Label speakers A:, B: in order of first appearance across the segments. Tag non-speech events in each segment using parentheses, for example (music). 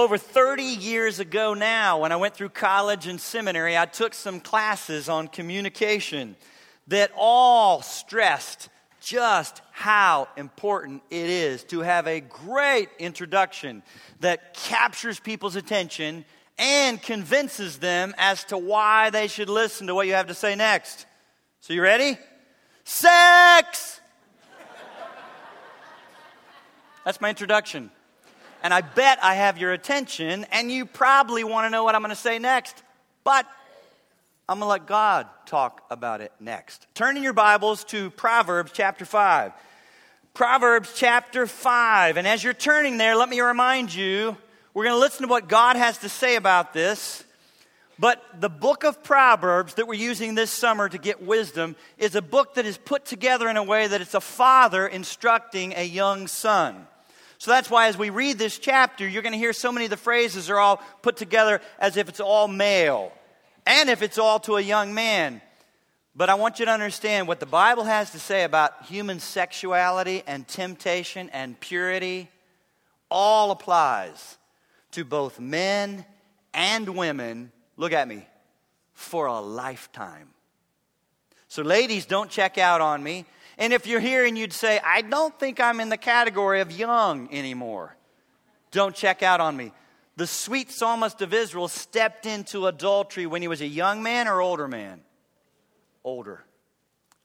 A: Over 30 years ago now, when I went through college and seminary, I took some classes on communication that all stressed just how important it is to have a great introduction that captures people's attention and convinces them as to why they should listen to what you have to say next. So, you ready? Sex! That's my introduction and I bet I have your attention, and you probably want to know what I'm going to say next. But I'm going to let God talk about it next. Turn in your Bibles to Proverbs chapter 5. Proverbs chapter 5. And as you're turning there, let me remind you we're going to listen to what God has to say about this. But the book of Proverbs that we're using this summer to get wisdom is a book that is put together in a way that it's a father instructing a young son. So that's why as we read this chapter, you're going to hear so many of the phrases are all put together as if it's all male and if it's all to a young man. But I want you to understand what the Bible has to say about human sexuality and temptation and purity all applies to both men and women. Look at me, for a lifetime. So, ladies, don't check out on me. And if you're here and you'd say, I don't think I'm in the category of young anymore, don't check out on me. The sweet psalmist of Israel stepped into adultery when he was a young man or older man? Older.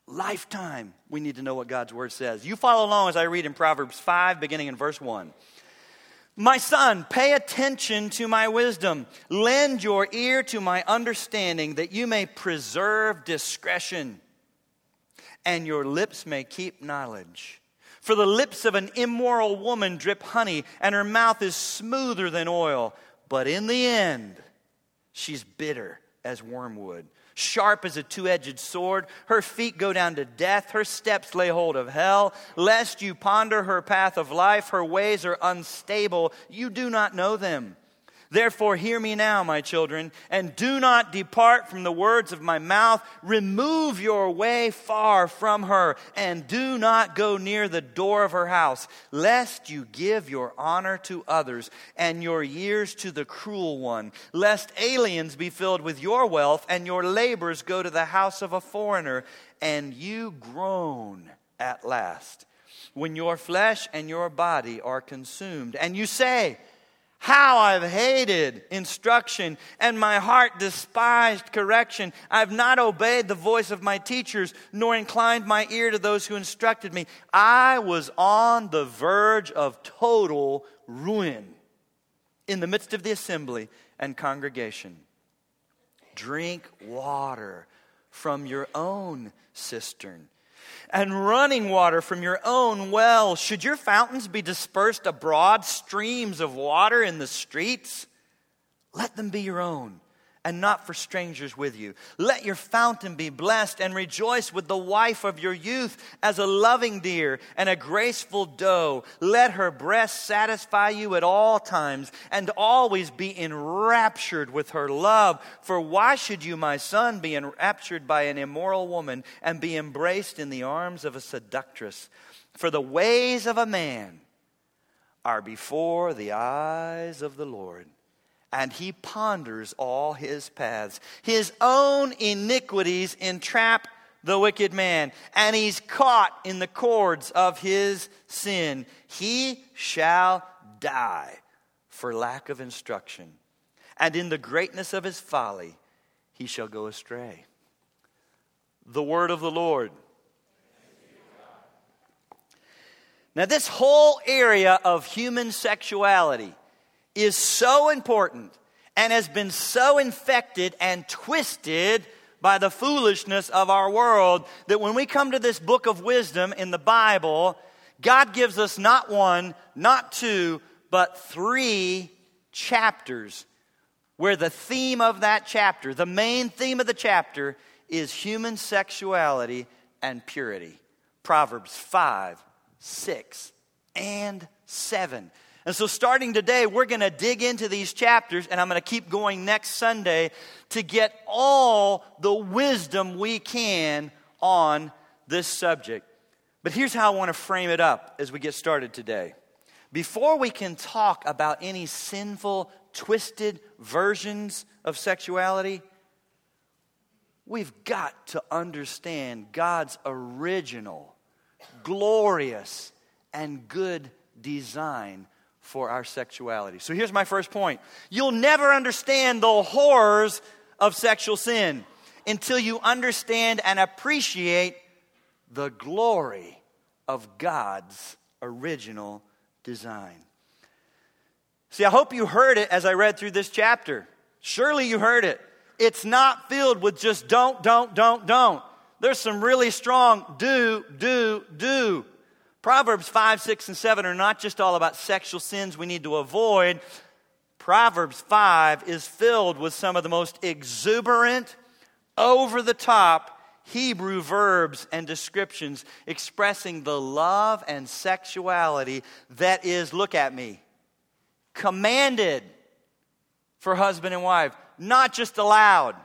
A: Lifetime. We need to know what God's word says. You follow along as I read in Proverbs 5, beginning in verse 1. My son, pay attention to my wisdom. Lend your ear to my understanding that you may preserve discretion and your lips may keep knowledge. For the lips of an immoral woman drip honey, and her mouth is smoother than oil. But in the end, she's bitter as wormwood, sharp as a two edged sword. Her feet go down to death, her steps lay hold of hell. Lest you ponder her path of life, her ways are unstable. You do not know them. Therefore, hear me now, my children, and do not depart from the words of my mouth. Remove your way far from her, and do not go near the door of her house, lest you give your honor to others and your years to the cruel one, lest aliens be filled with your wealth and your labors go to the house of a foreigner, and you groan at last when your flesh and your body are consumed. And you say, how I've hated instruction and my heart despised correction. I've not obeyed the voice of my teachers, nor inclined my ear to those who instructed me. I was on the verge of total ruin in the midst of the assembly and congregation. Drink water from your own cistern and running water from your own well? Should your fountains be dispersed abroad, streams of water in the streets? Let them be your own and not for strangers with you. Let your fountain be blessed and rejoice with the wife of your youth as a loving deer and a graceful doe. Let her breast satisfy you at all times and always be enraptured with her love. For why should you, my son, be enraptured by an immoral woman and be embraced in the arms of a seductress? For the ways of a man are before the eyes of the Lord and he ponders all his paths. His own iniquities entrap the wicked man, and he's caught in the cords of his sin. He shall die for lack of instruction, and in the greatness of his folly he shall go astray. The word of the Lord. Now, this whole area of human sexuality is so important and has been so infected and twisted by the foolishness of our world that when we come to this book of wisdom in the Bible, God gives us not one, not two, but three chapters where the theme of that chapter, the main theme of the chapter, is human sexuality and purity. Proverbs 5, 6, and 7. And so, starting today, we're going to dig into these chapters, and I'm going to keep going next Sunday to get all the wisdom we can on this subject. But here's how I want to frame it up as we get started today. before we can talk about any sinful, twisted versions of sexuality, we've got to understand God's original, glorious, and good design for our sexuality. So here's my first point you'll never understand the horrors of sexual sin until you understand and appreciate the glory of God's original design. See, I hope you heard it as I read through this chapter. Surely you heard it. It's not filled with just don't, don't, don't, don't. There's some really strong do, do, do. Proverbs 5, 6, and 7 are not just all about sexual sins we need to avoid. Proverbs 5 is filled with some of the most exuberant, over the top Hebrew verbs and descriptions expressing the love and sexuality that is, look at me, commanded for husband and wife, not just allowed.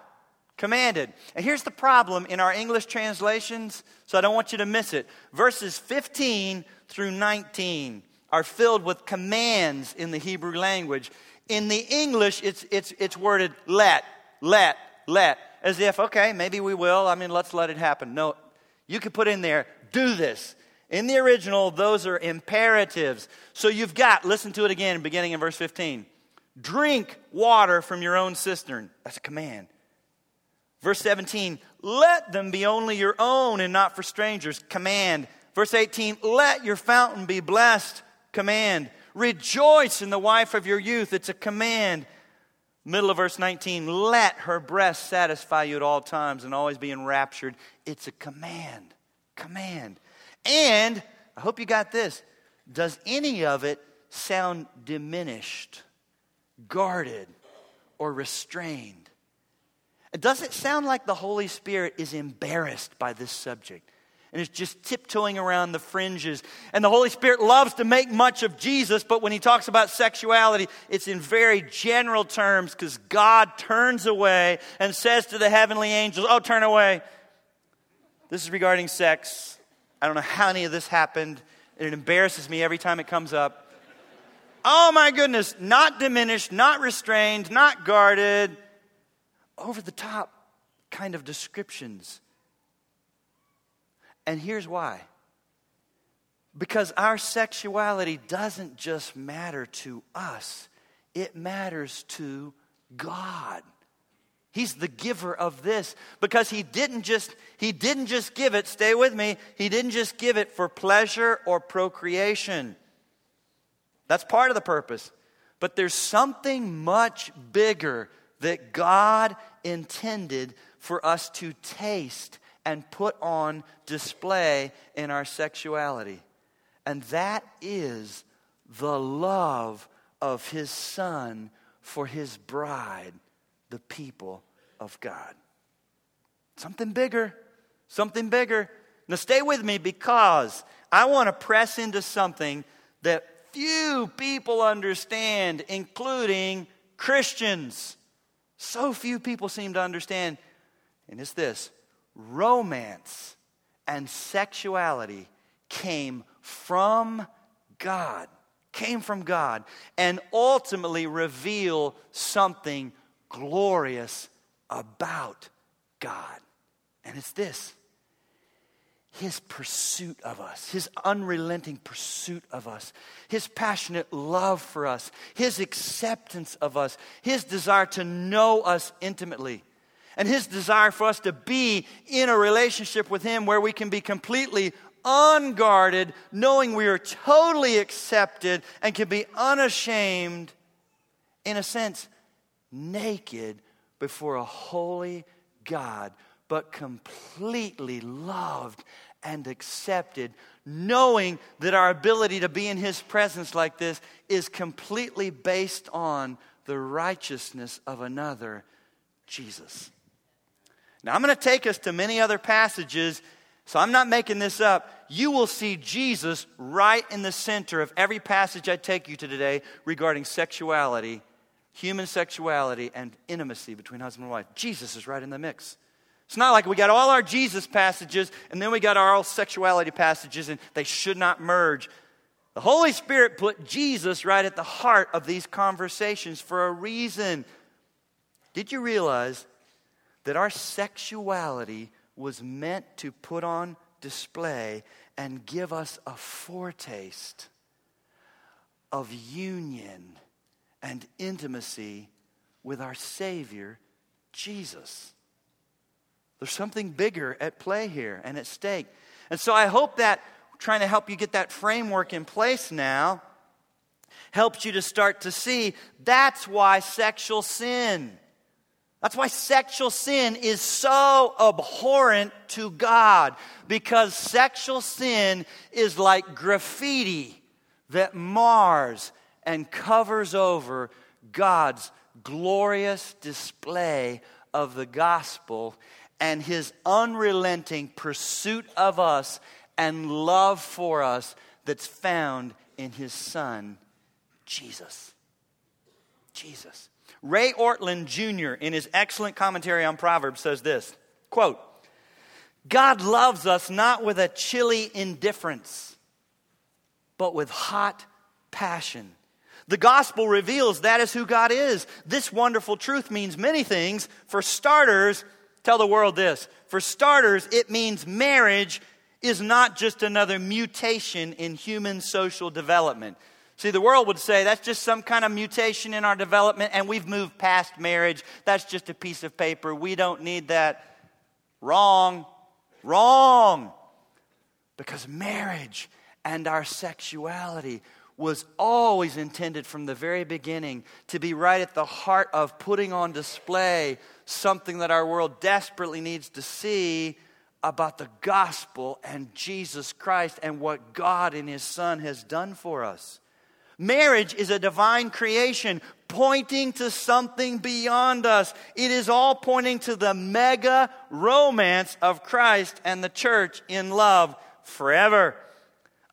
A: Commanded. And here's the problem in our English translations, so I don't want you to miss it. Verses 15 through 19 are filled with commands in the Hebrew language. In the English, it's, it's, it's worded let, let, let as if, okay, maybe we will. I mean, let's let it happen. No, you could put in there, do this. In the original, those are imperatives. So you've got, listen to it again, beginning in verse 15. Drink water from your own cistern. That's a command. Verse 17, let them be only your own and not for strangers. Command. Verse 18, let your fountain be blessed. Command. Rejoice in the wife of your youth. It's a command. Middle of verse 19, let her breast satisfy you at all times and always be enraptured. It's a command. Command. And I hope you got this. Does any of it sound diminished, guarded, or restrained? Does it sound like the Holy Spirit is embarrassed by this subject? and is just tiptoeing around the fringes. And the Holy Spirit loves to make much of Jesus, but when he talks about sexuality, it's in very general terms because God turns away and says to the heavenly angels, Oh, turn away. This is regarding sex. I don't know how any of this happened, and it embarrasses me every time it comes up. Oh my goodness, not diminished, not restrained, not guarded, over the top kind of descriptions and here's why because our sexuality doesn't just matter to us, it matters to God. He's the giver of this because he didn't just he didn't just give it, stay with me. He didn't just give it for pleasure or procreation. That's part of the purpose. But there's something much bigger that God intended for us to taste and put on display in our sexuality. And that is the love of his son for his bride, the people of God. Something bigger, something bigger. Now, stay with me because I want to press into something that few people understand, including Christians. So few people seem to understand, and it's this romance and sexuality came from God, came from God, and ultimately reveal something glorious about God. And it's this his pursuit of us, his unrelenting pursuit of us, his passionate love for us, his acceptance of us, his desire to know us intimately and His desire for us to be in a relationship with Him where we can be completely unguarded, knowing we are totally accepted and can be unashamed, in a sense, naked before a holy God, but completely loved and accepted, knowing that our ability to be in His presence like this is completely based on the righteousness of another, Jesus. Now, I'm going to take us to many other passages, so I'm not making this up. You will see Jesus right in the center of every passage I take you to today regarding sexuality, human sexuality, and intimacy between husband and wife. Jesus is right in the mix. It's not like we got all our Jesus passages and then we got our all sexuality passages and they should not merge. The Holy Spirit put Jesus right at the heart of these conversations for a reason. Did you realize that our sexuality was meant to put on display and give us a foretaste of union and intimacy with our Savior, Jesus? There's something bigger at play here and at stake. And so I hope that trying to help you get that framework in place now helps you to start to see that's why sexual sin that's why sexual sin is so abhorrent to God, because sexual sin is like graffiti that mars and covers over God's glorious display of the gospel and his unrelenting pursuit of us and love for us that's found in his son, Jesus. Jesus. Ray Ortlund Jr., in his excellent commentary on Proverbs, says this quote, God loves us not with a chilly indifference, but with hot passion. The gospel reveals that is who God is. This wonderful truth means many things. For starters, tell the world this. For starters, it means marriage is not just another mutation in human social development. See, the world would say that's just some kind of mutation in our development, and we've moved past marriage. That's just a piece of paper. We don't need that. Wrong. Wrong. Because marriage and our sexuality was always intended from the very beginning to be right at the heart of putting on display something that our world desperately needs to see about the gospel and Jesus Christ and what God and His Son has done for us. Marriage is a divine creation pointing to something beyond us. It is all pointing to the mega romance of Christ and the church in love forever.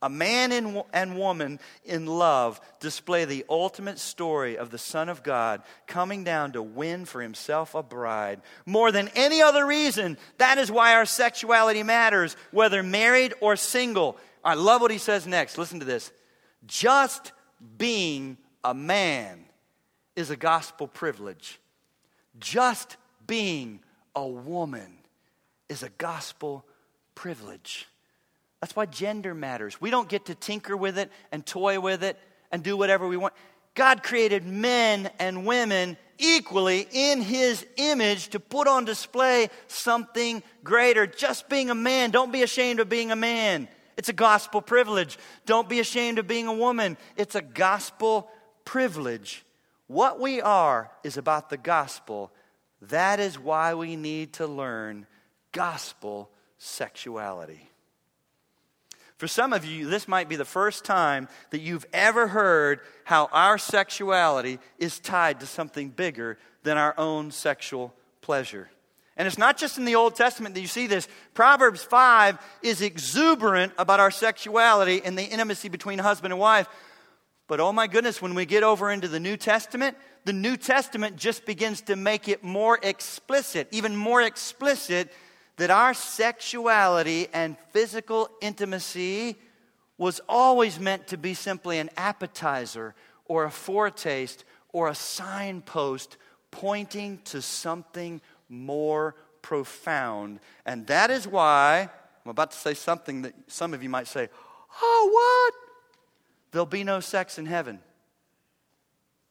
A: A man and, woman in love display the ultimate story of the Son of God coming down to win for himself a bride. More than any other reason, that is why our sexuality matters, whether married or single. I love what he says next. Listen to this. Just being a man is a gospel privilege. Just being a woman is a gospel privilege. That's why gender matters. We don't get to tinker with it and toy with it and do whatever we want. God created men and women equally in his image to put on display something greater. Just being a man, don't be ashamed of being a man. It's a gospel privilege. Don't be ashamed of being a woman. It's a gospel privilege. What we are is about the gospel. That is why we need to learn gospel sexuality. For some of you, this might be the first time that you've ever heard how our sexuality is tied to something bigger than our own sexual pleasure. And it's not just in the Old Testament that you see this. Proverbs 5 is exuberant about our sexuality and the intimacy between husband and wife. But oh my goodness, when we get over into the New Testament, the New Testament just begins to make it more explicit, even more explicit, that our sexuality and physical intimacy was always meant to be simply an appetizer or a foretaste or a signpost pointing to something more profound. And that is why I'm about to say something that some of you might say, Oh, what? There'll be no sex in heaven.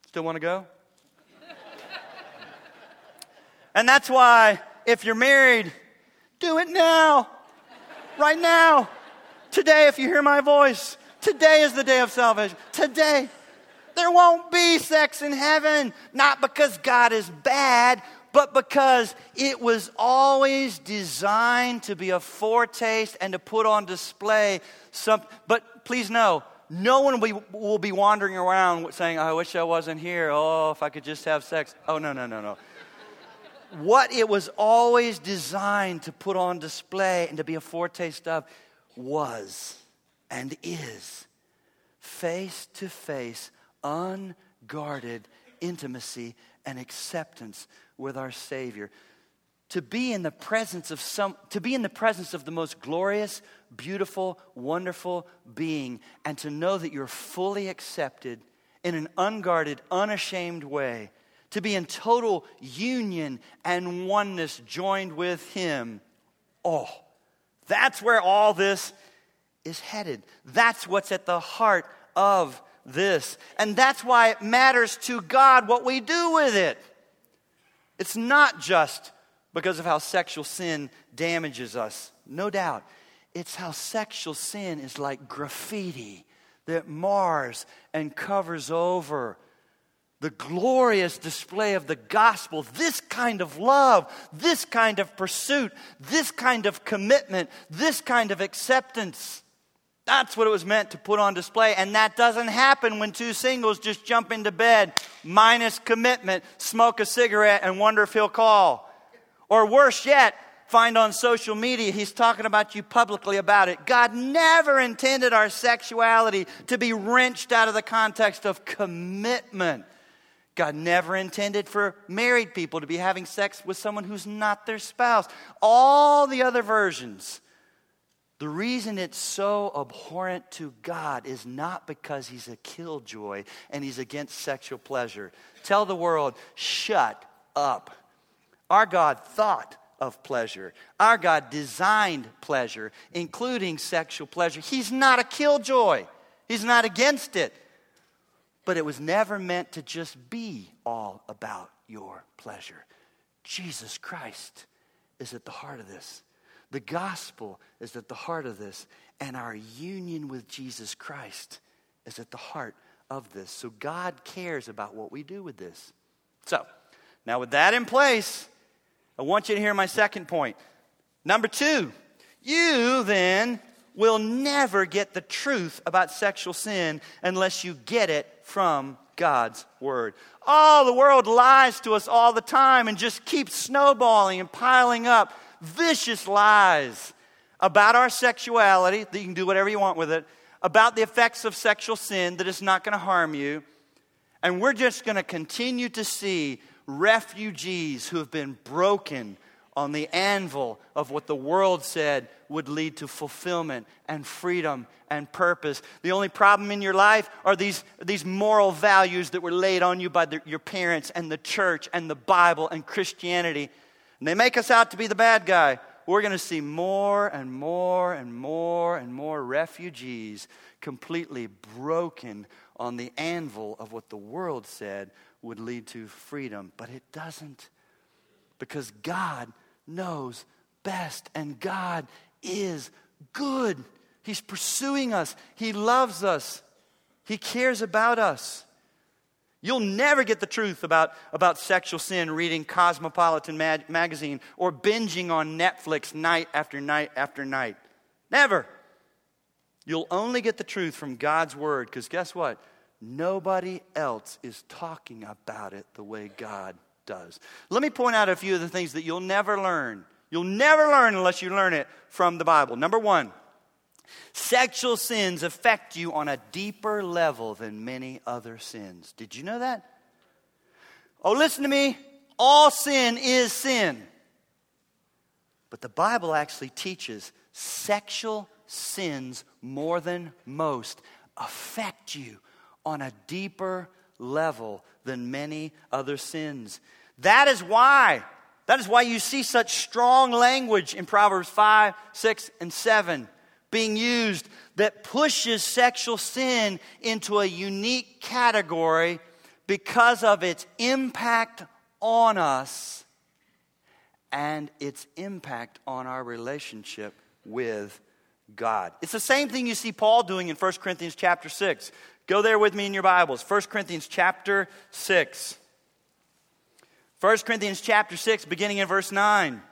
A: Still want to go? (laughs) and that's why, if you're married, do it now. Right now. Today, if you hear my voice, today is the day of salvation. Today. There won't be sex in heaven. Not because God is bad, but because it was always designed to be a foretaste and to put on display some but please know no one will be, will be wandering around saying i wish i wasn't here oh if i could just have sex oh no no no no what it was always designed to put on display and to be a foretaste of was and is face to face unguarded intimacy and acceptance with our Savior. to be in the presence of some to be in the presence of the most glorious beautiful wonderful being and to know that you're fully accepted in an unguarded unashamed way to be in total union and oneness joined with him oh that's where all this is headed that's what's at the heart of this and that's why it matters to god what we do with it it's not just because of how sexual sin damages us. No doubt. It's how sexual sin is like graffiti that mars and covers over the glorious display of the gospel, this kind of love, this kind of pursuit, this kind of commitment, this kind of acceptance. That's what it was meant to put on display. And that doesn't happen when two singles just jump into bed, minus commitment, smoke a cigarette, and wonder if he'll call. Or worse yet, find on social media he's talking about you publicly about it. God never intended our sexuality to be wrenched out of the context of commitment. God never intended for married people to be having sex with someone who's not their spouse. All the other versions. The reason it's so abhorrent to God is not because he's a killjoy and he's against sexual pleasure. Tell the world, shut up. Our God thought of pleasure. Our God designed pleasure, including sexual pleasure. He's not a killjoy, He's not against it. But it was never meant to just be all about your pleasure. Jesus Christ is at the heart of this. The gospel is at the heart of this. And our union with Jesus Christ is at the heart of this. So God cares about what we do with this. So, now with that in place, I want you to hear my second point. Number two, you then will never get the truth about sexual sin unless you get it from God's Word. Oh, the world lies to us all the time and just keeps snowballing and piling up vicious lies about our sexuality, that you can do whatever you want with it, about the effects of sexual sin, that it's not going to harm you. And we're just going to continue to see refugees who have been broken on the anvil of what the world said would lead to fulfillment and freedom and purpose. The only problem in your life are these, these moral values that were laid on you by the, your parents and the church and the Bible and Christianity. And they make us out to be the bad guy. We're going to see more and more and more and more refugees completely broken on the anvil of what the world said would lead to freedom, but it doesn't. Because God knows best, and God is good. He's pursuing us, He loves us, He cares about us. You'll never get the truth about, about sexual sin reading Cosmopolitan mag- magazine or binging on Netflix night after night after night. Never. You'll only get the truth from God's Word because guess what? Nobody else is talking about it the way God does. Let me point out a few of the things that you'll never learn. You'll never learn unless you learn it from the Bible. Number one, sexual sins affect you on a deeper level than many other sins. Did you know that? Oh, listen to me. All sin is sin. But the Bible actually teaches sexual sins more than most affect you on a deeper level than many other sins. That is why, that is why you see such strong language in Proverbs 5, 6, and 7 being used that pushes sexual sin into a unique category because of its impact on us and its impact on our relationship with God. It's the same thing you see Paul doing in 1 Corinthians chapter 6. Go there with me in your Bibles. 1 Corinthians chapter 6. 1 Corinthians chapter 6, beginning in verse 9.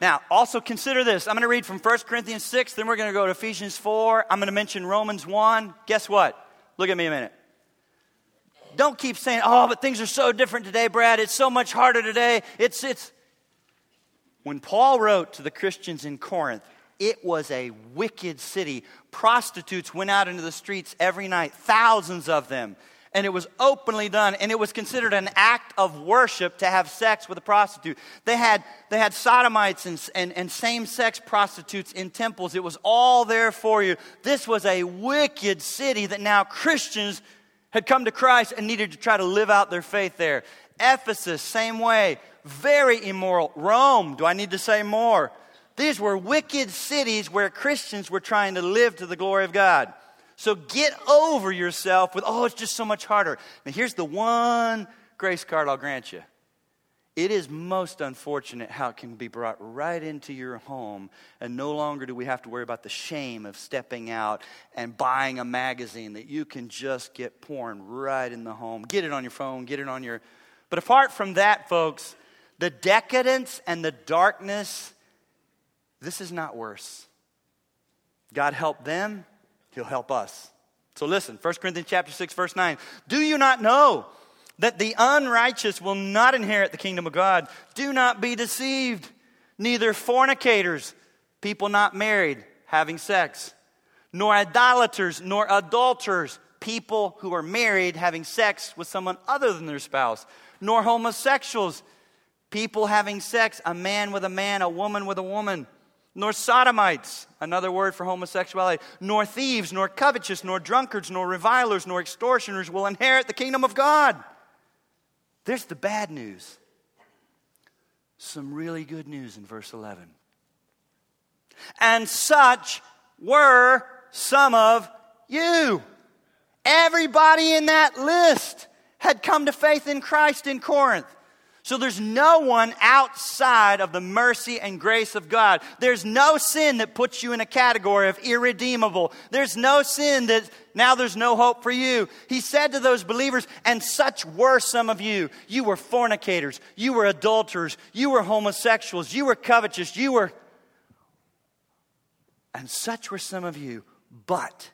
A: Now, also consider this. I'm going to read from 1 Corinthians 6, then we're going to go to Ephesians 4. I'm going to mention Romans 1. Guess what? Look at me a minute. Don't keep saying, oh, but things are so different today, Brad. It's so much harder today. It's, it's. When Paul wrote to the Christians in Corinth, it was a wicked city. Prostitutes went out into the streets every night, thousands of them. and it was openly done and it was considered an act of worship to have sex with a prostitute. They had they had sodomites and, and, and same-sex prostitutes in temples. It was all there for you. This was a wicked city that now christians had come to christ and needed to try to live out their faith there. Ephesus same way. Very immoral. Rome do i need to say more these were wicked cities where christians were trying to live to the glory of god so get over yourself with, oh, it's just so much harder. Now, here's the one grace card I'll grant you. It is most unfortunate how it can be brought right into your home, and no longer do we have to worry about the shame of stepping out and buying a magazine that you can just get porn right in the home. Get it on your phone, get it on your. But apart from that, folks, the decadence and the darkness, this is not worse. God help them, He'll help us. So listen, 1 Corinthians chapter 6 verse 9. Do you not know that the unrighteous will not inherit the kingdom of God? Do not be deceived. Neither fornicators, people not married, having sex, nor idolaters, nor adulterers, people who are married having sex with someone other than their spouse, nor homosexuals, people having sex, a man with a man, a woman with a woman nor sodomites, another word for homosexuality, nor thieves, nor covetous, nor drunkards, nor revilers, nor extortioners will inherit the kingdom of God. There's the bad news. Some really good news in verse 11. And such were some of you. Everybody in that list had come to faith in Christ in Corinth. So there's no one outside of the mercy and grace of God. There's no sin that puts you in a category of irredeemable. There's no sin that now there's no hope for you. He said to those believers, and such were some of you. You were fornicators, you were adulterers, you were homosexuals, you were covetous, you were. And such were some of you, but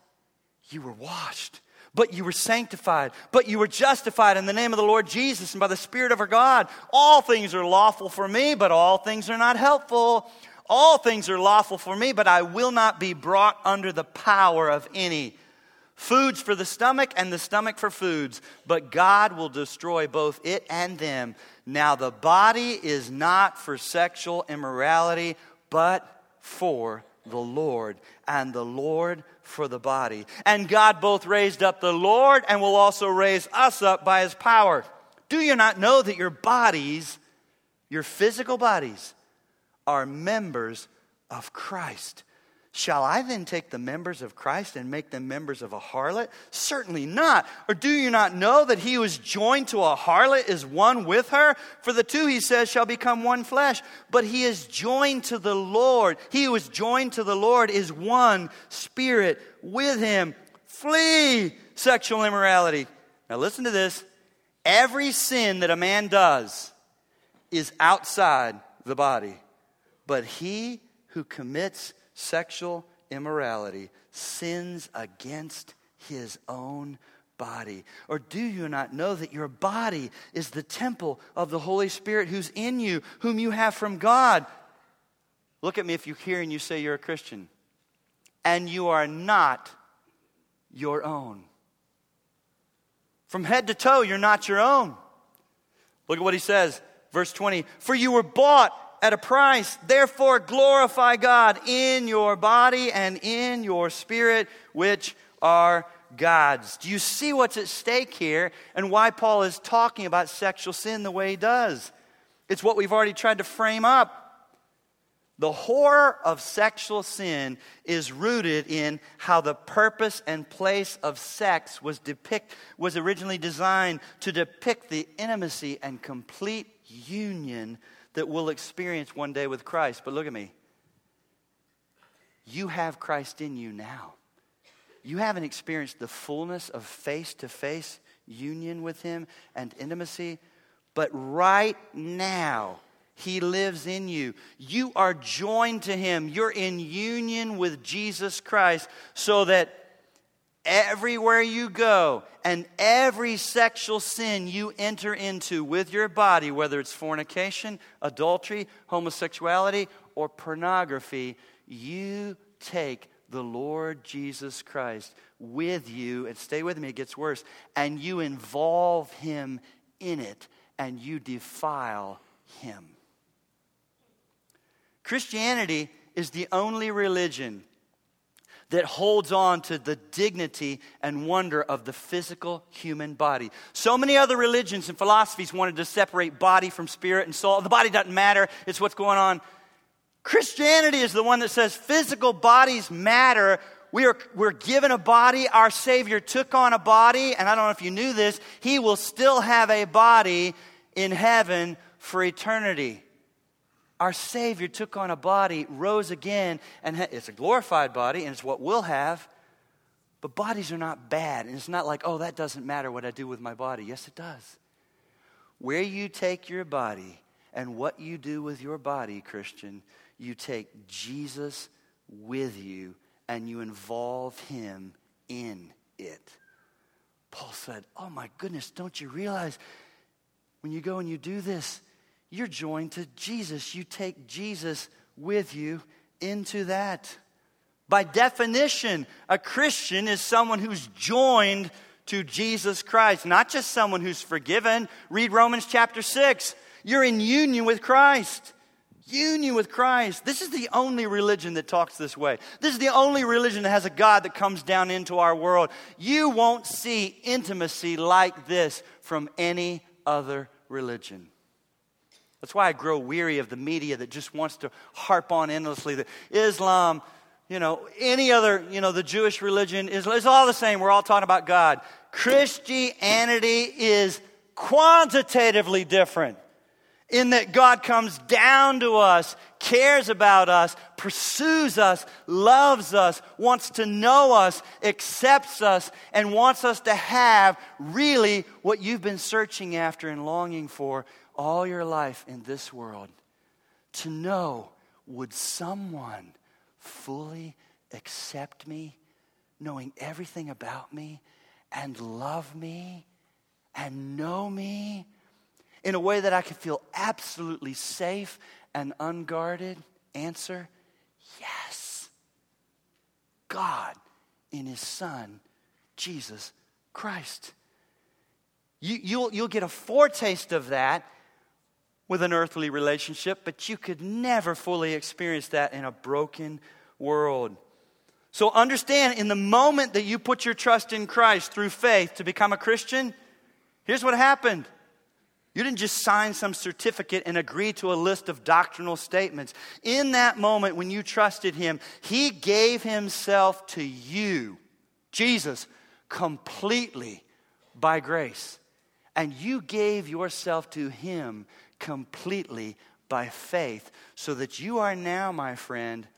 A: you were washed but you were sanctified, but you were justified in the name of the Lord Jesus and by the Spirit of our God. All things are lawful for me, but all things are not helpful. All things are lawful for me, but I will not be brought under the power of any. Foods for the stomach and the stomach for foods, but God will destroy both it and them. Now, the body is not for sexual immorality, but for the Lord, and the Lord for the body. And God both raised up the Lord and will also raise us up by his power. Do you not know that your bodies, your physical bodies, are members of Christ? Shall I then take the members of Christ and make them members of a harlot? Certainly not. Or do you not know that he who is joined to a harlot is one with her? For the two, he says, shall become one flesh. But he is joined to the Lord. He who is joined to the Lord is one spirit with him. Flee sexual immorality. Now listen to this. Every sin that a man does is outside the body, but he who commits sexual immorality sins against his own body? Or do you not know that your body is the temple of the Holy Spirit who's in you, whom you have from God? Look at me if you hear and you say you're a Christian. And you are not your own. From head to toe, you're not your own. Look at what he says, verse 20. For you were bought at a price. Therefore, glorify God in your body and in your spirit, which are God's. Do you see what's at stake here and why Paul is talking about sexual sin the way he does? It's what we've already tried to frame up. The horror of sexual sin is rooted in how the purpose and place of sex was depict was originally designed to depict the intimacy and complete union that we'll experience one day with Christ. But look at me. You have Christ in you now. You haven't experienced the fullness of face to face union with Him and intimacy, but right now, He lives in you. You are joined to Him. You're in union with Jesus Christ so that everywhere you go and every sexual sin you enter into with your body, whether it's fornication, adultery, homosexuality, or pornography, you take the Lord Jesus Christ with you, and stay with me, it gets worse, and you involve him in it, and you defile him. Christianity is the only religion that holds on to the dignity and wonder of the physical human body. So many other religions and philosophies wanted to separate body from spirit and soul. The body doesn't matter, it's what's going on. Christianity is the one that says physical bodies matter. We are, we're given a body. Our Savior took on a body, and I don't know if you knew this, He will still have a body in heaven for eternity. Our Savior took on a body, rose again, and it's a glorified body, and it's what we'll have. But bodies are not bad. And it's not like, oh, that doesn't matter what I do with my body. Yes, it does. Where you take your body and what you do with your body, Christian, you take Jesus with you and you involve him in it. Paul said, Oh my goodness, don't you realize when you go and you do this, you're joined to Jesus. You take Jesus with you into that. By definition, a Christian is someone who's joined to Jesus Christ, not just someone who's forgiven. Read Romans chapter 6. You're in union with Christ. Union with Christ. This is the only religion that talks this way. This is the only religion that has a God that comes down into our world. You won't see intimacy like this from any other religion. That's why I grow weary of the media that just wants to harp on endlessly that Islam, you know, any other, you know, the Jewish religion is, is all the same. We're all talking about God. Christianity is quantitatively different in that God comes down to us, cares about us, pursues us, loves us, wants to know us, accepts us, and wants us to have really what you've been searching after and longing for all your life in this world to know would someone fully accept me, knowing everything about me, and love me, and know me in a way that I could feel absolutely safe and unguarded? Answer yes. God in His Son, Jesus Christ. You, you'll, you'll get a foretaste of that with an earthly relationship, but you could never fully experience that in a broken world. So understand in the moment that you put your trust in Christ through faith to become a Christian, here's what happened. You didn't just sign some certificate and agree to a list of doctrinal statements. In that moment when you trusted Him, He gave Himself to you, Jesus, completely by grace. And you gave yourself to Him completely by faith, so that you are now, my friend,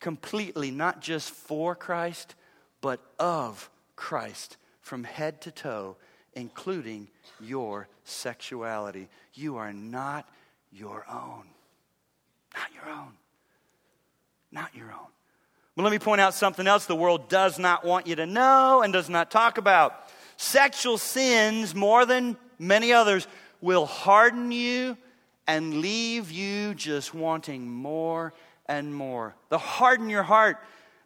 A: completely not just for Christ, but of Christ from head to toe, including your sexuality. You are not your own. Not your own. Not your own. Well, let me point out something else the world does not want you to know and does not talk about. Sexual sins, more than many others, will harden you and leave you just wanting more and more. They'll harden your heart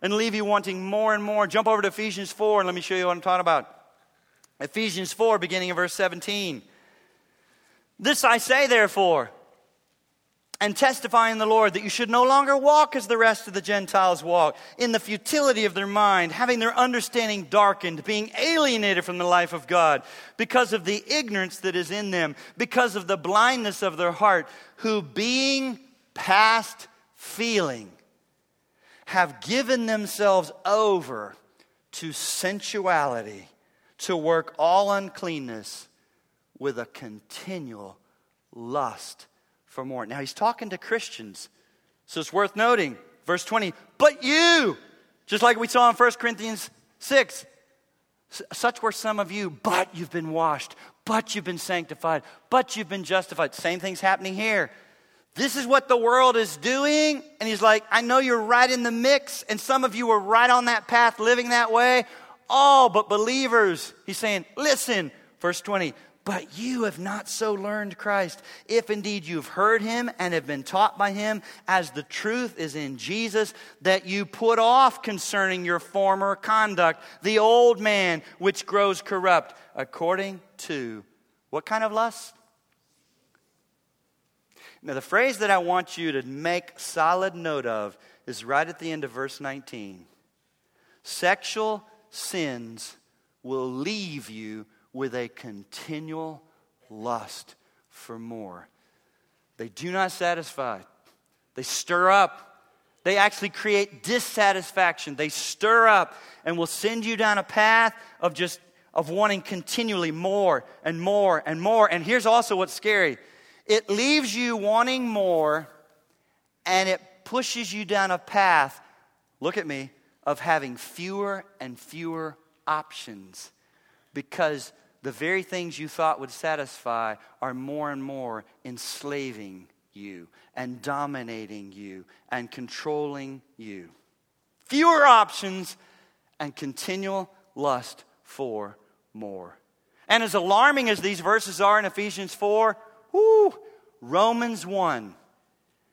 A: and leave you wanting more and more. Jump over to Ephesians 4 and let me show you what I'm talking about. Ephesians 4, beginning of verse 17. This I say, therefore, and testify in the Lord that you should no longer walk as the rest of the Gentiles walk, in the futility of their mind, having their understanding darkened, being alienated from the life of God, because of the ignorance that is in them, because of the blindness of their heart, who being past feeling, have given themselves over to sensuality, to work all uncleanness with a continual lust for more. Now he's talking to Christians, so it's worth noting. Verse 20, but you, just like we saw in 1 Corinthians 6, such were some of you, but you've been washed, but you've been sanctified, but you've been justified. Same thing's happening here. This is what the world is doing. And he's like, I know you're right in the mix, and some of you are right on that path, living that way. All but believers. He's saying, listen, verse 20, But you have not so learned Christ. If indeed you've heard him and have been taught by him, as the truth is in Jesus, that you put off concerning your former conduct the old man which grows corrupt, according to what kind of lust? Now, the phrase that I want you to make solid note of is right at the end of verse 19. Sexual sins will leave you with a continual lust for more. They do not satisfy, they stir up. They actually create dissatisfaction. They stir up and will send you down a path of just of wanting continually more and more and more. And here's also what's scary. It leaves you wanting more and it pushes you down a path, look at me, of having fewer and fewer options because the very things you thought would satisfy are more and more enslaving you and dominating you and controlling you. Fewer options and continual lust for more. And as alarming as these verses are in Ephesians 4, whoo, Romans 1.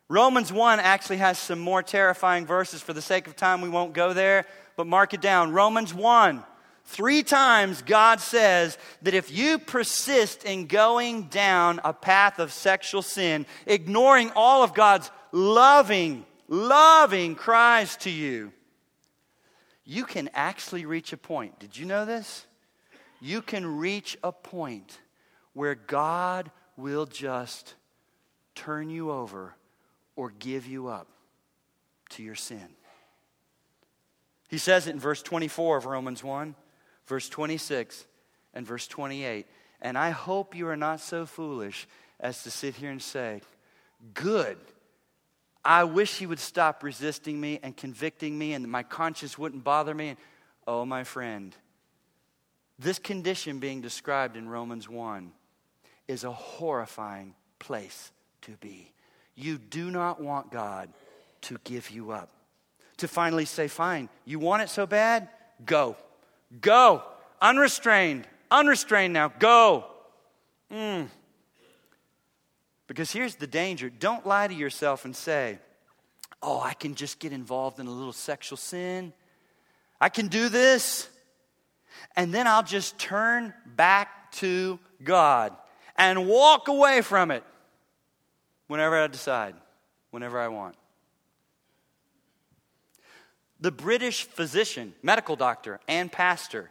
A: Romans 1 actually has some more terrifying verses. For the sake of time, we won't go there, but mark it down. Romans 1 Three times God says that if you persist in going down a path of sexual sin, ignoring all of God's loving, loving cries to you, you can actually reach a point. Did you know this? You can reach a point where God will just turn you over or give you up to your sin. He says it in verse 24 of Romans 1 verse 26 and verse 28. And I hope you are not so foolish as to sit here and say, Good. I wish he would stop resisting me and convicting me and my conscience wouldn't bother me. Oh, my friend, this condition being described in Romans 1 is a horrifying place to be. You do not want God to give you up. To finally say, Fine, you want it so bad? Go. Go. Unrestrained. Unrestrained now. Go. Mm. Because here's the danger don't lie to yourself and say, oh, I can just get involved in a little sexual sin. I can do this. And then I'll just turn back to God and walk away from it whenever I decide, whenever I want. The British physician, medical doctor, and pastor,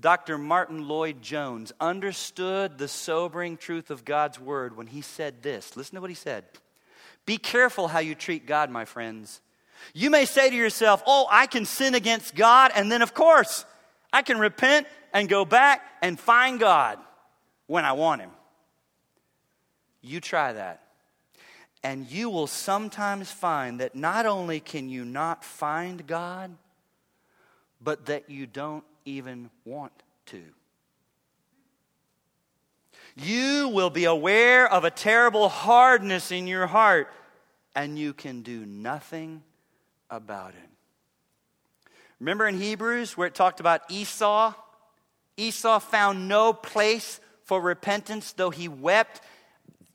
A: Dr. Martyn Lloyd-Jones, understood the sobering truth of God's word when he said this. Listen to what he said Be careful how you treat God, my friends. You may say to yourself, Oh, I can sin against God, and then, of course, I can repent and go back and find God when I want Him. You try that. And you will sometimes find that not only can you not find God, but that you don't even want to. You will be aware of a terrible hardness in your heart, and you can do nothing about it. Remember in Hebrews where it talked about Esau? Esau found no place for repentance, though he wept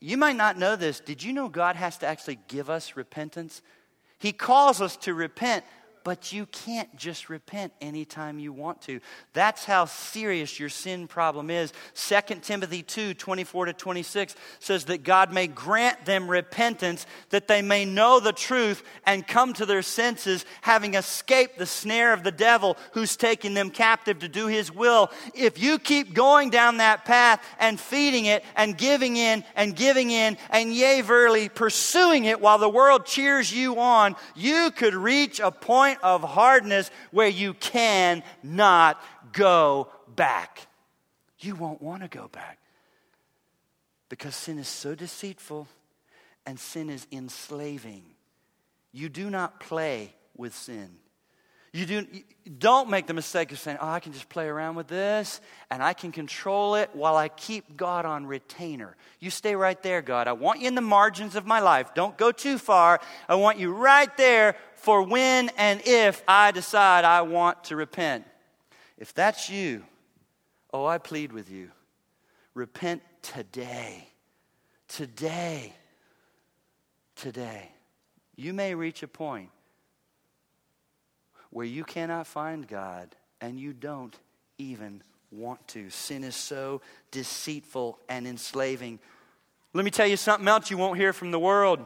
A: you might not know this. Did you know God has to actually give us repentance? He calls us to repent, but you can't just repent anytime you want to. That's how serious your sin problem is. 2 Timothy 2 24 to 26 says that God may grant them repentance that they may know the truth and come to their senses, having escaped the snare of the devil who's taking them captive to do his will. If you keep going down that path and feeding it and giving in and giving in and yea, verily pursuing it while the world cheers you on, you could reach a point point of hardness where you cannot go back. You won't want to go back because sin is so deceitful and sin is enslaving. You do not play with sin. You do, don't make the mistake of saying, oh, I can just play around with this and I can control it while I keep God on retainer. You stay right there, God. I want you in the margins of my life. Don't go too far. I want you right there for when and if I decide I want to repent. If that's you, oh, I plead with you. Repent today. Today. Today. You may reach a point where you cannot find God and you don't even want to. Sin is so deceitful and enslaving. Let me tell you something else you won't hear from the world.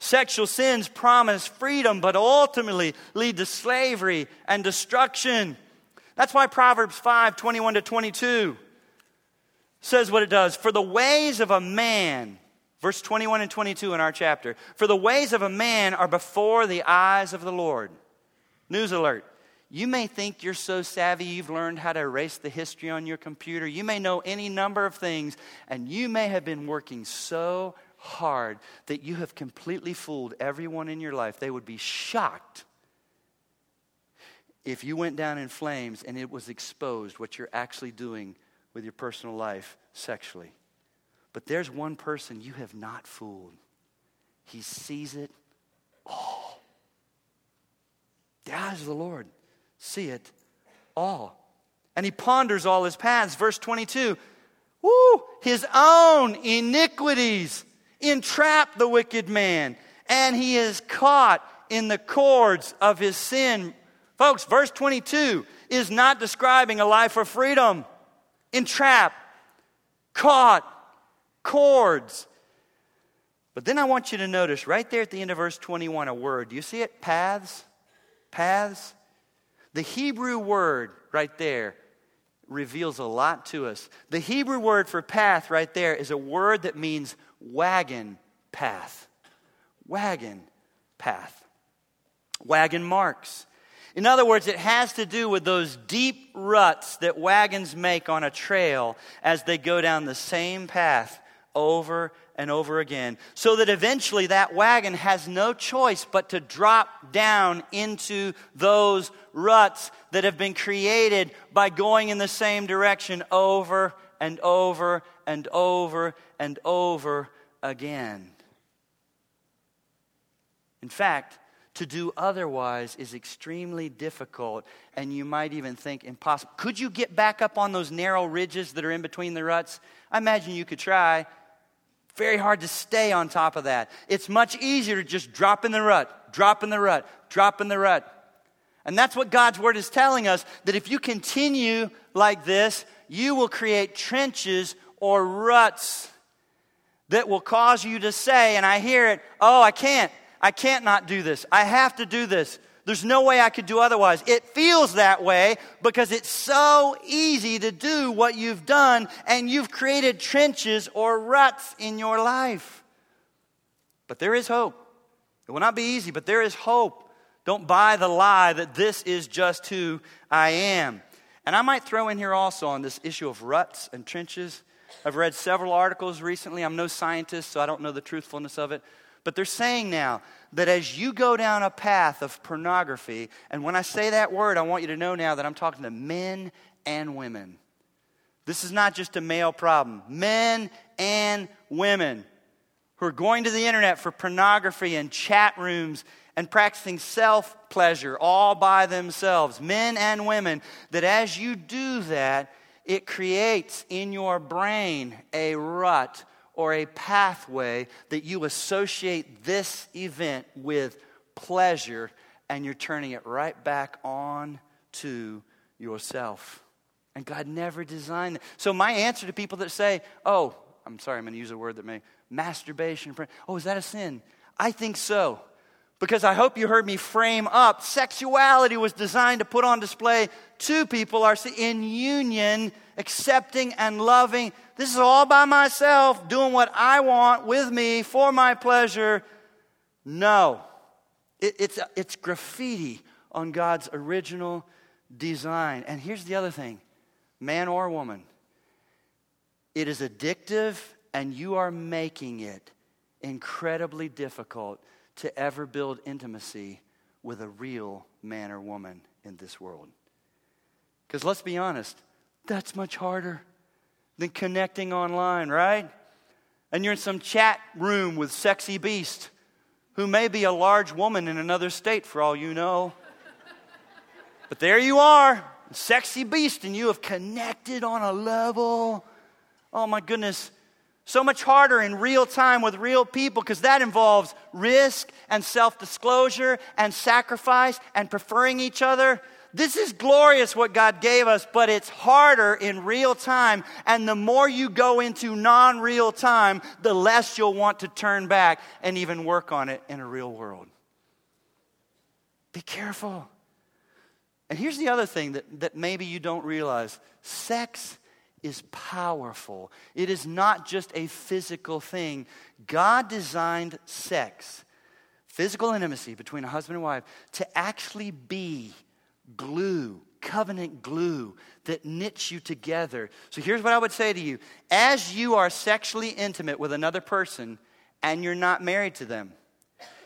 A: Sexual sins promise freedom, but ultimately lead to slavery and destruction. That's why Proverbs 5 21 to 22 says what it does. For the ways of a man, verse 21 and 22 in our chapter, for the ways of a man are before the eyes of the Lord. News alert. You may think you're so savvy you've learned how to erase the history on your computer. You may know any number of things, and you may have been working so hard that you have completely fooled everyone in your life. They would be shocked if you went down in flames and it was exposed what you're actually doing with your personal life sexually. But there's one person you have not fooled. He sees it all. The eyes of the Lord see it all. And he ponders all his paths. Verse 22 Woo! His own iniquities entrap the wicked man, and he is caught in the cords of his sin. Folks, verse 22 is not describing a life of freedom. Entrap, caught, cords. But then I want you to notice right there at the end of verse 21 a word. Do you see it? Paths. Paths. The Hebrew word right there reveals a lot to us. The Hebrew word for path right there is a word that means wagon path. Wagon path. Wagon marks. In other words, it has to do with those deep ruts that wagons make on a trail as they go down the same path over and over again, so that eventually that wagon has no choice but to drop down into those ruts that have been created by going in the same direction over and over and over and over again. In fact, to do otherwise is extremely difficult, and you might even think impossible. Could you get back up on those narrow ridges that are in between the ruts? I imagine you could try. Very hard to stay on top of that. It's much easier to just drop in the rut, drop in the rut, drop in the rut. And that's what God's word is telling us that if you continue like this, you will create trenches or ruts that will cause you to say, and I hear it, oh, I can't. I can't not do this. I have to do this. There's no way I could do otherwise. It feels that way because it's so easy to do what you've done, and you've created trenches or ruts in your life. But there is hope. It will not be easy, but there is hope. Don't buy the lie that this is just who I am. And I might throw in here also on this issue of ruts and trenches. I've read several articles recently. I'm no scientist, so I don't know the truthfulness of it. But they're saying now that as you go down a path of pornography, and when I say that word, I want you to know now that I'm talking to men and women. This is not just a male problem. Men and women who are going to the internet for pornography and chat rooms and practicing self pleasure all by themselves, men and women, that as you do that, it creates in your brain a rut or a pathway that you associate this event with pleasure and you're turning it right back on to yourself. And God never designed it. So, my answer to people that say, oh, I'm sorry, I'm going to use a word that may, masturbation, oh, is that a sin? I think so. Because I hope you heard me frame up. Sexuality was designed to put on display two people are in union, accepting and loving this is all by myself, doing what I want with me for my pleasure. No. It, it's, it's graffiti on God's original design. And here's the other thing man or woman, it is addictive, and you are making it incredibly difficult to ever build intimacy with a real man or woman in this world. Because let's be honest, that's much harder than connecting online, right? And you're in some chat room with Sexy Beast, who may be a large woman in another state for all you know. but there you are, Sexy Beast, and you have connected on a level. Oh my goodness. So much harder in real time with real people because that involves risk and self disclosure and sacrifice and preferring each other. This is glorious what God gave us, but it's harder in real time. And the more you go into non real time, the less you'll want to turn back and even work on it in a real world. Be careful. And here's the other thing that, that maybe you don't realize sex is powerful, it is not just a physical thing. God designed sex, physical intimacy between a husband and wife, to actually be glue, covenant glue that knits you together. So here's what I would say to you as you are sexually intimate with another person and you're not married to them,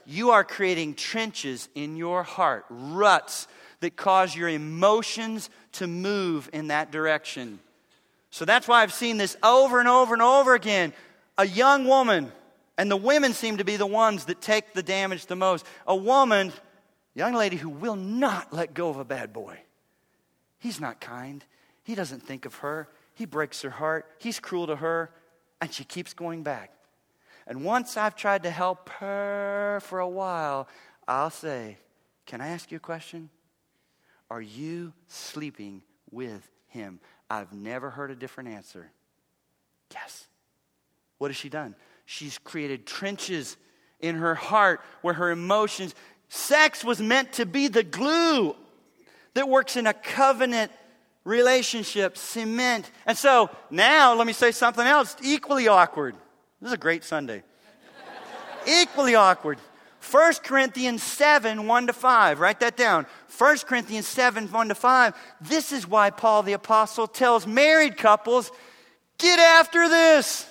A: you are creating trenches in your heart, ruts that cause your emotions to move in that direction. So that's why I've seen this over and over and over again. A young woman, and the women seem to be the ones that take the damage the most. A woman, young lady who will not let go of a bad boy. He's not kind. He doesn't think of her. He breaks her heart. He's cruel to her. And she keeps going back. And once I've tried to help her for a while, I'll say, Can I ask you a question? Are you sleeping with him? I've never heard a different answer. Yes. What has she done? She's created trenches in her heart where her emotions, sex was meant to be the glue that works in a covenant relationship, cement. And so now, let me say something else equally awkward. This is a great Sunday. equally awkward. 1 Corinthians 7, 1 to 5. Write that down. 1 Corinthians 7, 1 to 5. This is why Paul the Apostle tells married couples get after this.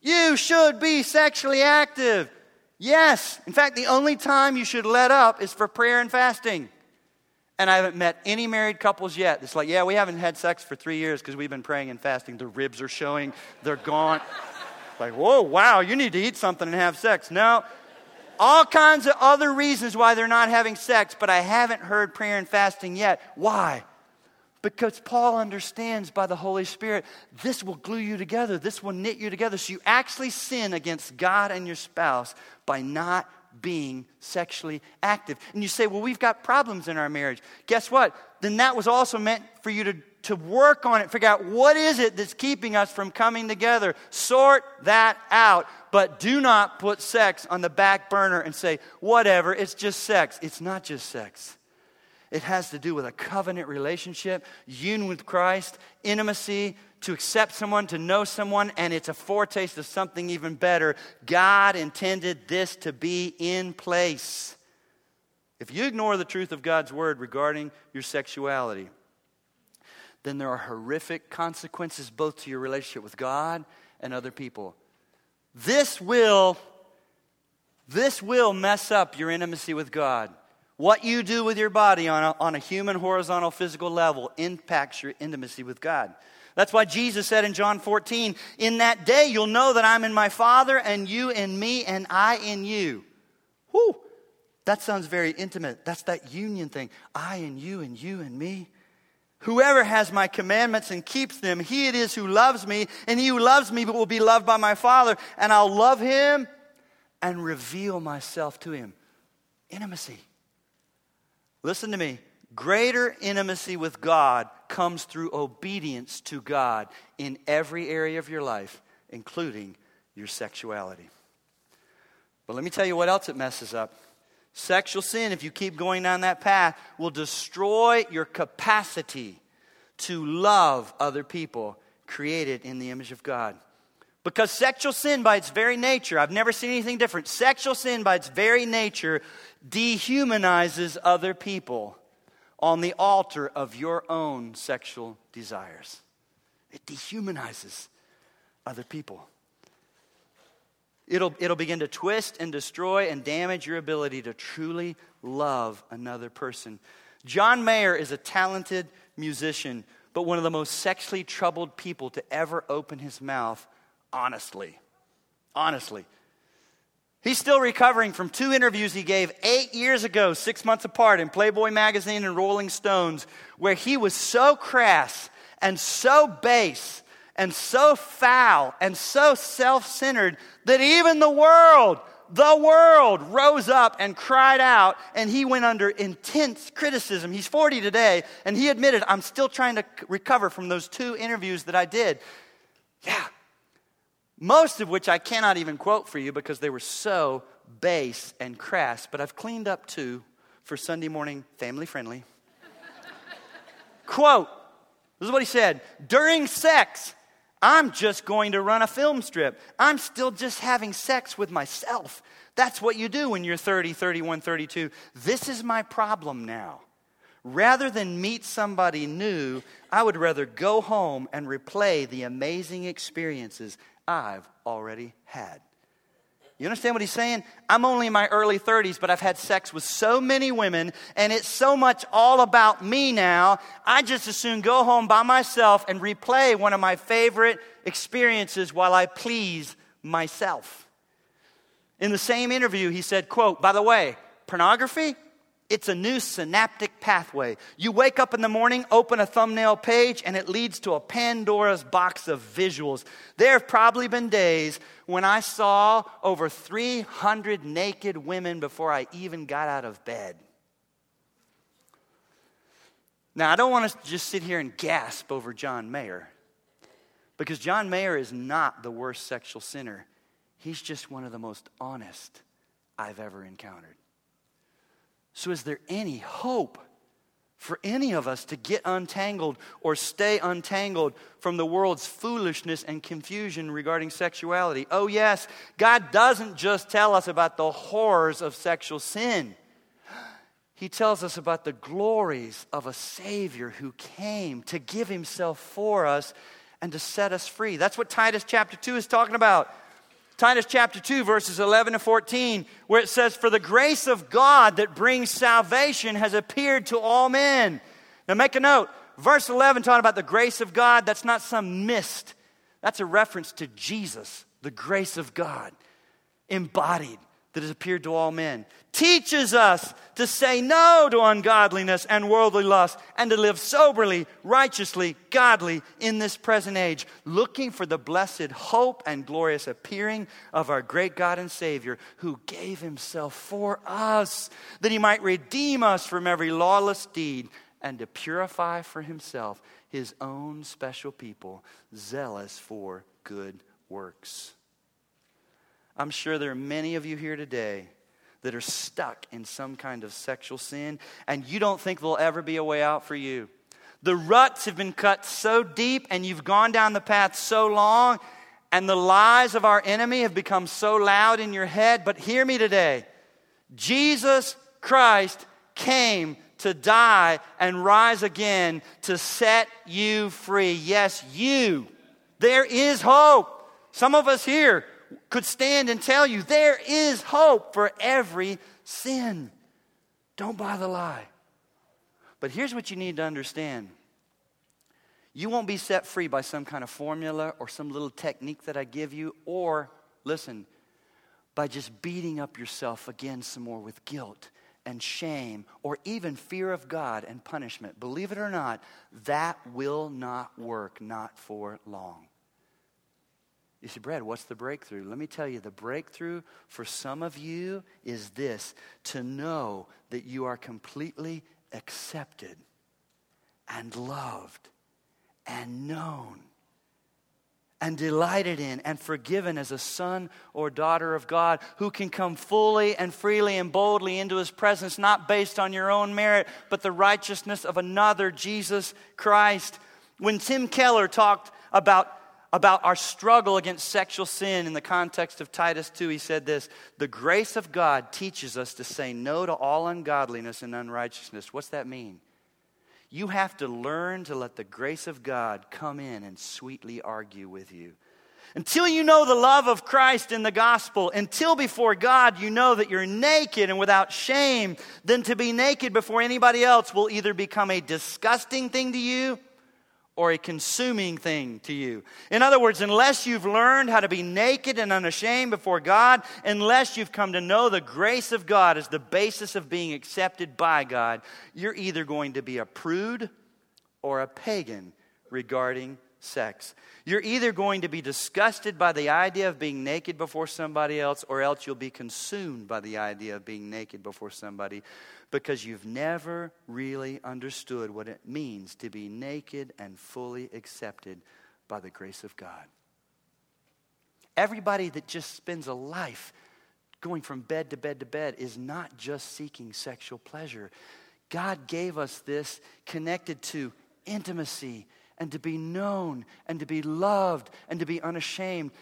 A: You should be sexually active. Yes. In fact, the only time you should let up is for prayer and fasting. And I haven't met any married couples yet. It's like, yeah, we haven't had sex for three years because we've been praying and fasting. The ribs are showing, they're gaunt. (laughs) like, whoa, wow, you need to eat something and have sex. No, all kinds of other reasons why they're not having sex, but I haven't heard prayer and fasting yet. Why? Because Paul understands by the Holy Spirit, this will glue you together, this will knit you together. So you actually sin against God and your spouse by not being sexually active. And you say, well, we've got problems in our marriage. Guess what? Then that was also meant for you to, to work on it, figure out what is it that's keeping us from coming together. Sort that out but do not put sex on the back burner and say, whatever, it's just sex. It's not just sex. It has to do with a covenant relationship, union with Christ, intimacy, to accept someone, to know someone, and it's a foretaste of something even better. God intended this to be in place. If you ignore the truth of God's word regarding your sexuality, then there are horrific consequences both to your relationship with God and other people. This will, this will mess up your intimacy with God. What you do with your body on a, on a human, horizontal, physical level impacts your intimacy with God. That's why Jesus said in John 14, In that day you'll know that I'm in my Father, and you in me, and I in you. Whew, that sounds very intimate. That's that union thing. I and you, and you and me. Whoever has my commandments and keeps them, he it is who loves me, and he who loves me will be loved by my Father, and I'll love him and reveal myself to him. Intimacy. Listen to me. Greater intimacy with God comes through obedience to God in every area of your life, including your sexuality. But let me tell you what else it messes up. Sexual sin, if you keep going down that path, will destroy your capacity to love other people created in the image of God. Because sexual sin, by its very nature, I've never seen anything different. Sexual sin, by its very nature, dehumanizes other people on the altar of your own sexual desires. It dehumanizes other people. It'll, it'll begin to twist and destroy and damage your ability to truly love another person. John Mayer is a talented musician, but one of the most sexually troubled people to ever open his mouth honestly. Honestly. He's still recovering from two interviews he gave eight years ago, six months apart, in Playboy magazine and Rolling Stones, where he was so crass and so base and so foul and so self centered that even the world, the world rose up and cried out, and he went under intense criticism. He's 40 today, and he admitted, I'm still trying to recover from those two interviews that I did. Yeah. Most of which I cannot even quote for you because they were so base and crass, but I've cleaned up two for Sunday morning family friendly. (laughs) Quote, this is what he said during sex, I'm just going to run a film strip. I'm still just having sex with myself. That's what you do when you're 30, 31, 32. This is my problem now. Rather than meet somebody new, I would rather go home and replay the amazing experiences I've already had. You understand what he's saying? I'm only in my early 30s, but I've had sex with so many women, and it's so much all about me now. I just as soon go home by myself and replay one of my favorite experiences while I please myself. In the same interview, he said, quote, by the way, pornography, it's a new synaptic pathway. You wake up in the morning, open a thumbnail page, and it leads to a Pandora's box of visuals. There have probably been days when I saw over 300 naked women before I even got out of bed. Now, I don't want to just sit here and gasp over John Mayer, because John Mayer is not the worst sexual sinner. He's just one of the most honest I've ever encountered. So, is there any hope for any of us to get untangled or stay untangled from the world's foolishness and confusion regarding sexuality? Oh, yes, God doesn't just tell us about the horrors of sexual sin. He tells us about the glories of a Savior who came to give Himself for us and to set us free. That's what Titus chapter 2 is talking about. Titus chapter 2, verses 11 to 14, where it says, For the grace of God that brings salvation has appeared to all men. Now make a note. Verse 11, talking about the grace of God, that's not some mist. That's a reference to Jesus, the grace of God, embodied that has appeared to all men, teaches us to say no to ungodliness and worldly lust and to live soberly, righteously, godly in this present age, looking for the blessed hope and glorious appearing of our great God and Savior who gave himself for us that he might redeem us from every lawless deed and to purify for himself his own special people, zealous for good works. I'm sure there are many of you here today that are stuck in some kind of sexual sin, and you don't think there'll ever be a way out for you. The ruts have been cut so deep, and you've gone down the path so long, and the lies of our enemy have become so loud in your head. But hear me today Jesus Christ came to die and rise again to set you free. Yes, you. There is hope. Some of us here, could stand and tell you there is hope for every sin. Don't buy the lie. But here's what you need to understand you won't be set free by some kind of formula or some little technique that I give you, or, listen, by just beating up yourself again some more with guilt and shame or even fear of God and punishment. Believe it or not, that will not work, not for long. You say, Brad, what's the breakthrough? Let me tell you, the breakthrough for some of you is this to know that you are completely accepted and loved and known and delighted in and forgiven as a son or daughter of God who can come fully and freely and boldly into his presence, not based on your own merit, but the righteousness of another, Jesus Christ. When Tim Keller talked about about our struggle against sexual sin in the context of Titus 2, he said this The grace of God teaches us to say no to all ungodliness and unrighteousness. What's that mean? You have to learn to let the grace of God come in and sweetly argue with you. Until you know the love of Christ in the gospel, until before God you know that you're naked and without shame, then to be naked before anybody else will either become a disgusting thing to you or a consuming thing to you. In other words, unless you've learned how to be naked and unashamed before God, unless you've come to know the grace of God as the basis of being accepted by God, you're either going to be a prude or a pagan regarding sex. You're either going to be disgusted by the idea of being naked before somebody else, or else you'll be consumed by the idea of being naked before somebody because you've never really understood what it means to be naked and fully accepted by the grace of God. Everybody that just spends a life going from bed to bed to bed is not just seeking sexual pleasure. God gave us this connected to intimacy and to be known and to be loved and to be unashamed.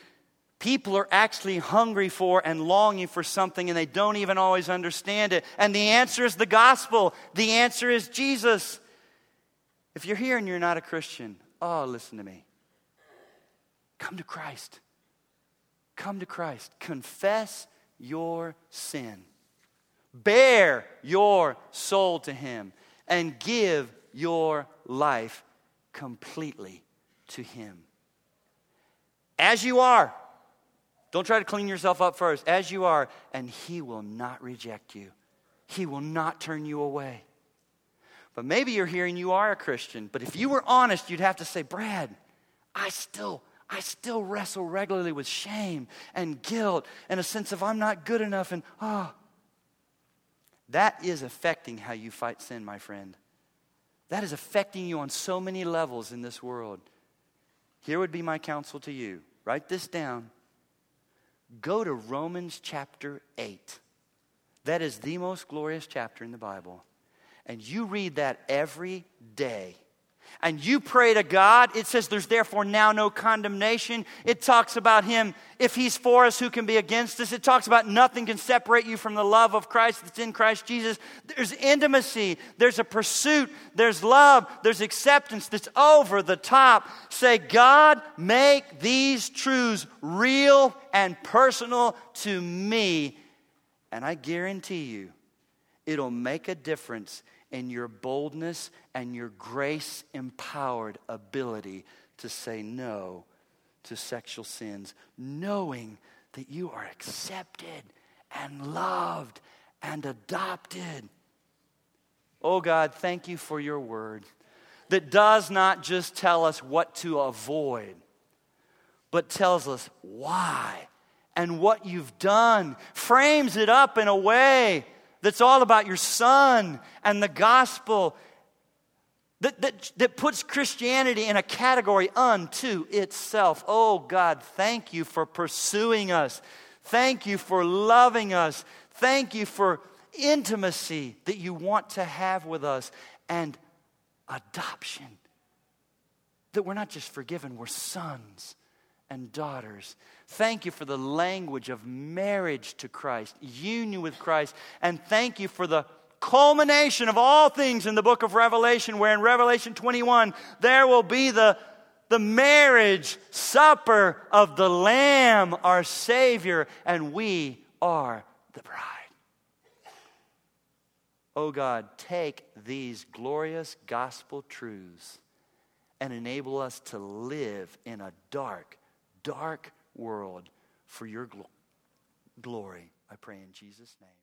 A: People are actually hungry for and longing for something and they don't even always understand it. And the answer is the gospel. The answer is Jesus. If you're here and you're not a Christian, oh, listen to me. Come to Christ. Come to Christ. Confess your sin. Bare your soul to Him and give your life completely to Him. As you are, don't try to clean yourself up first. As you are, and He will not reject you, He will not turn you away. But maybe you're here and you are a Christian, but if you were honest, you'd have to say, Brad, I still. I still wrestle regularly with shame and guilt and a sense of I'm not good enough and oh. That is affecting how you fight sin, my friend. That is affecting you on so many levels in this world. Here would be my counsel to you write this down. Go to Romans chapter 8. That is the most glorious chapter in the Bible. And you read that every day and you pray to God, it says there's therefore now no condemnation. It talks about Him, if He's for us, who can be against us? It talks about nothing can separate you from the love of Christ that's in Christ Jesus. There's intimacy, there's a pursuit, there's love, there's acceptance that's over the top. Say, God, make these truths real and personal to me. And I guarantee you, it'll make a difference in your boldness and your grace empowered ability to say no to sexual sins, knowing that you are accepted and loved and adopted. Oh God, thank you for your word that does not just tell us what to avoid, but tells us why and what you've done, frames it up in a way that's all about your son and the gospel that, that, that puts Christianity in a category unto itself. Oh, God, thank you for pursuing us. Thank you for loving us. Thank you for intimacy that you want to have with us and adoption. That we're not just forgiven, we're sons and daughters. Thank you for the language of marriage to Christ, union with Christ, and thank you for the culmination of all things in the book of Revelation, where in Revelation 21 there will be the, the marriage supper of the Lamb, our Savior, and we are the bride. Oh God, take these glorious gospel truths and enable us to live in a dark, dark world for your gl- glory. I pray in Jesus' name.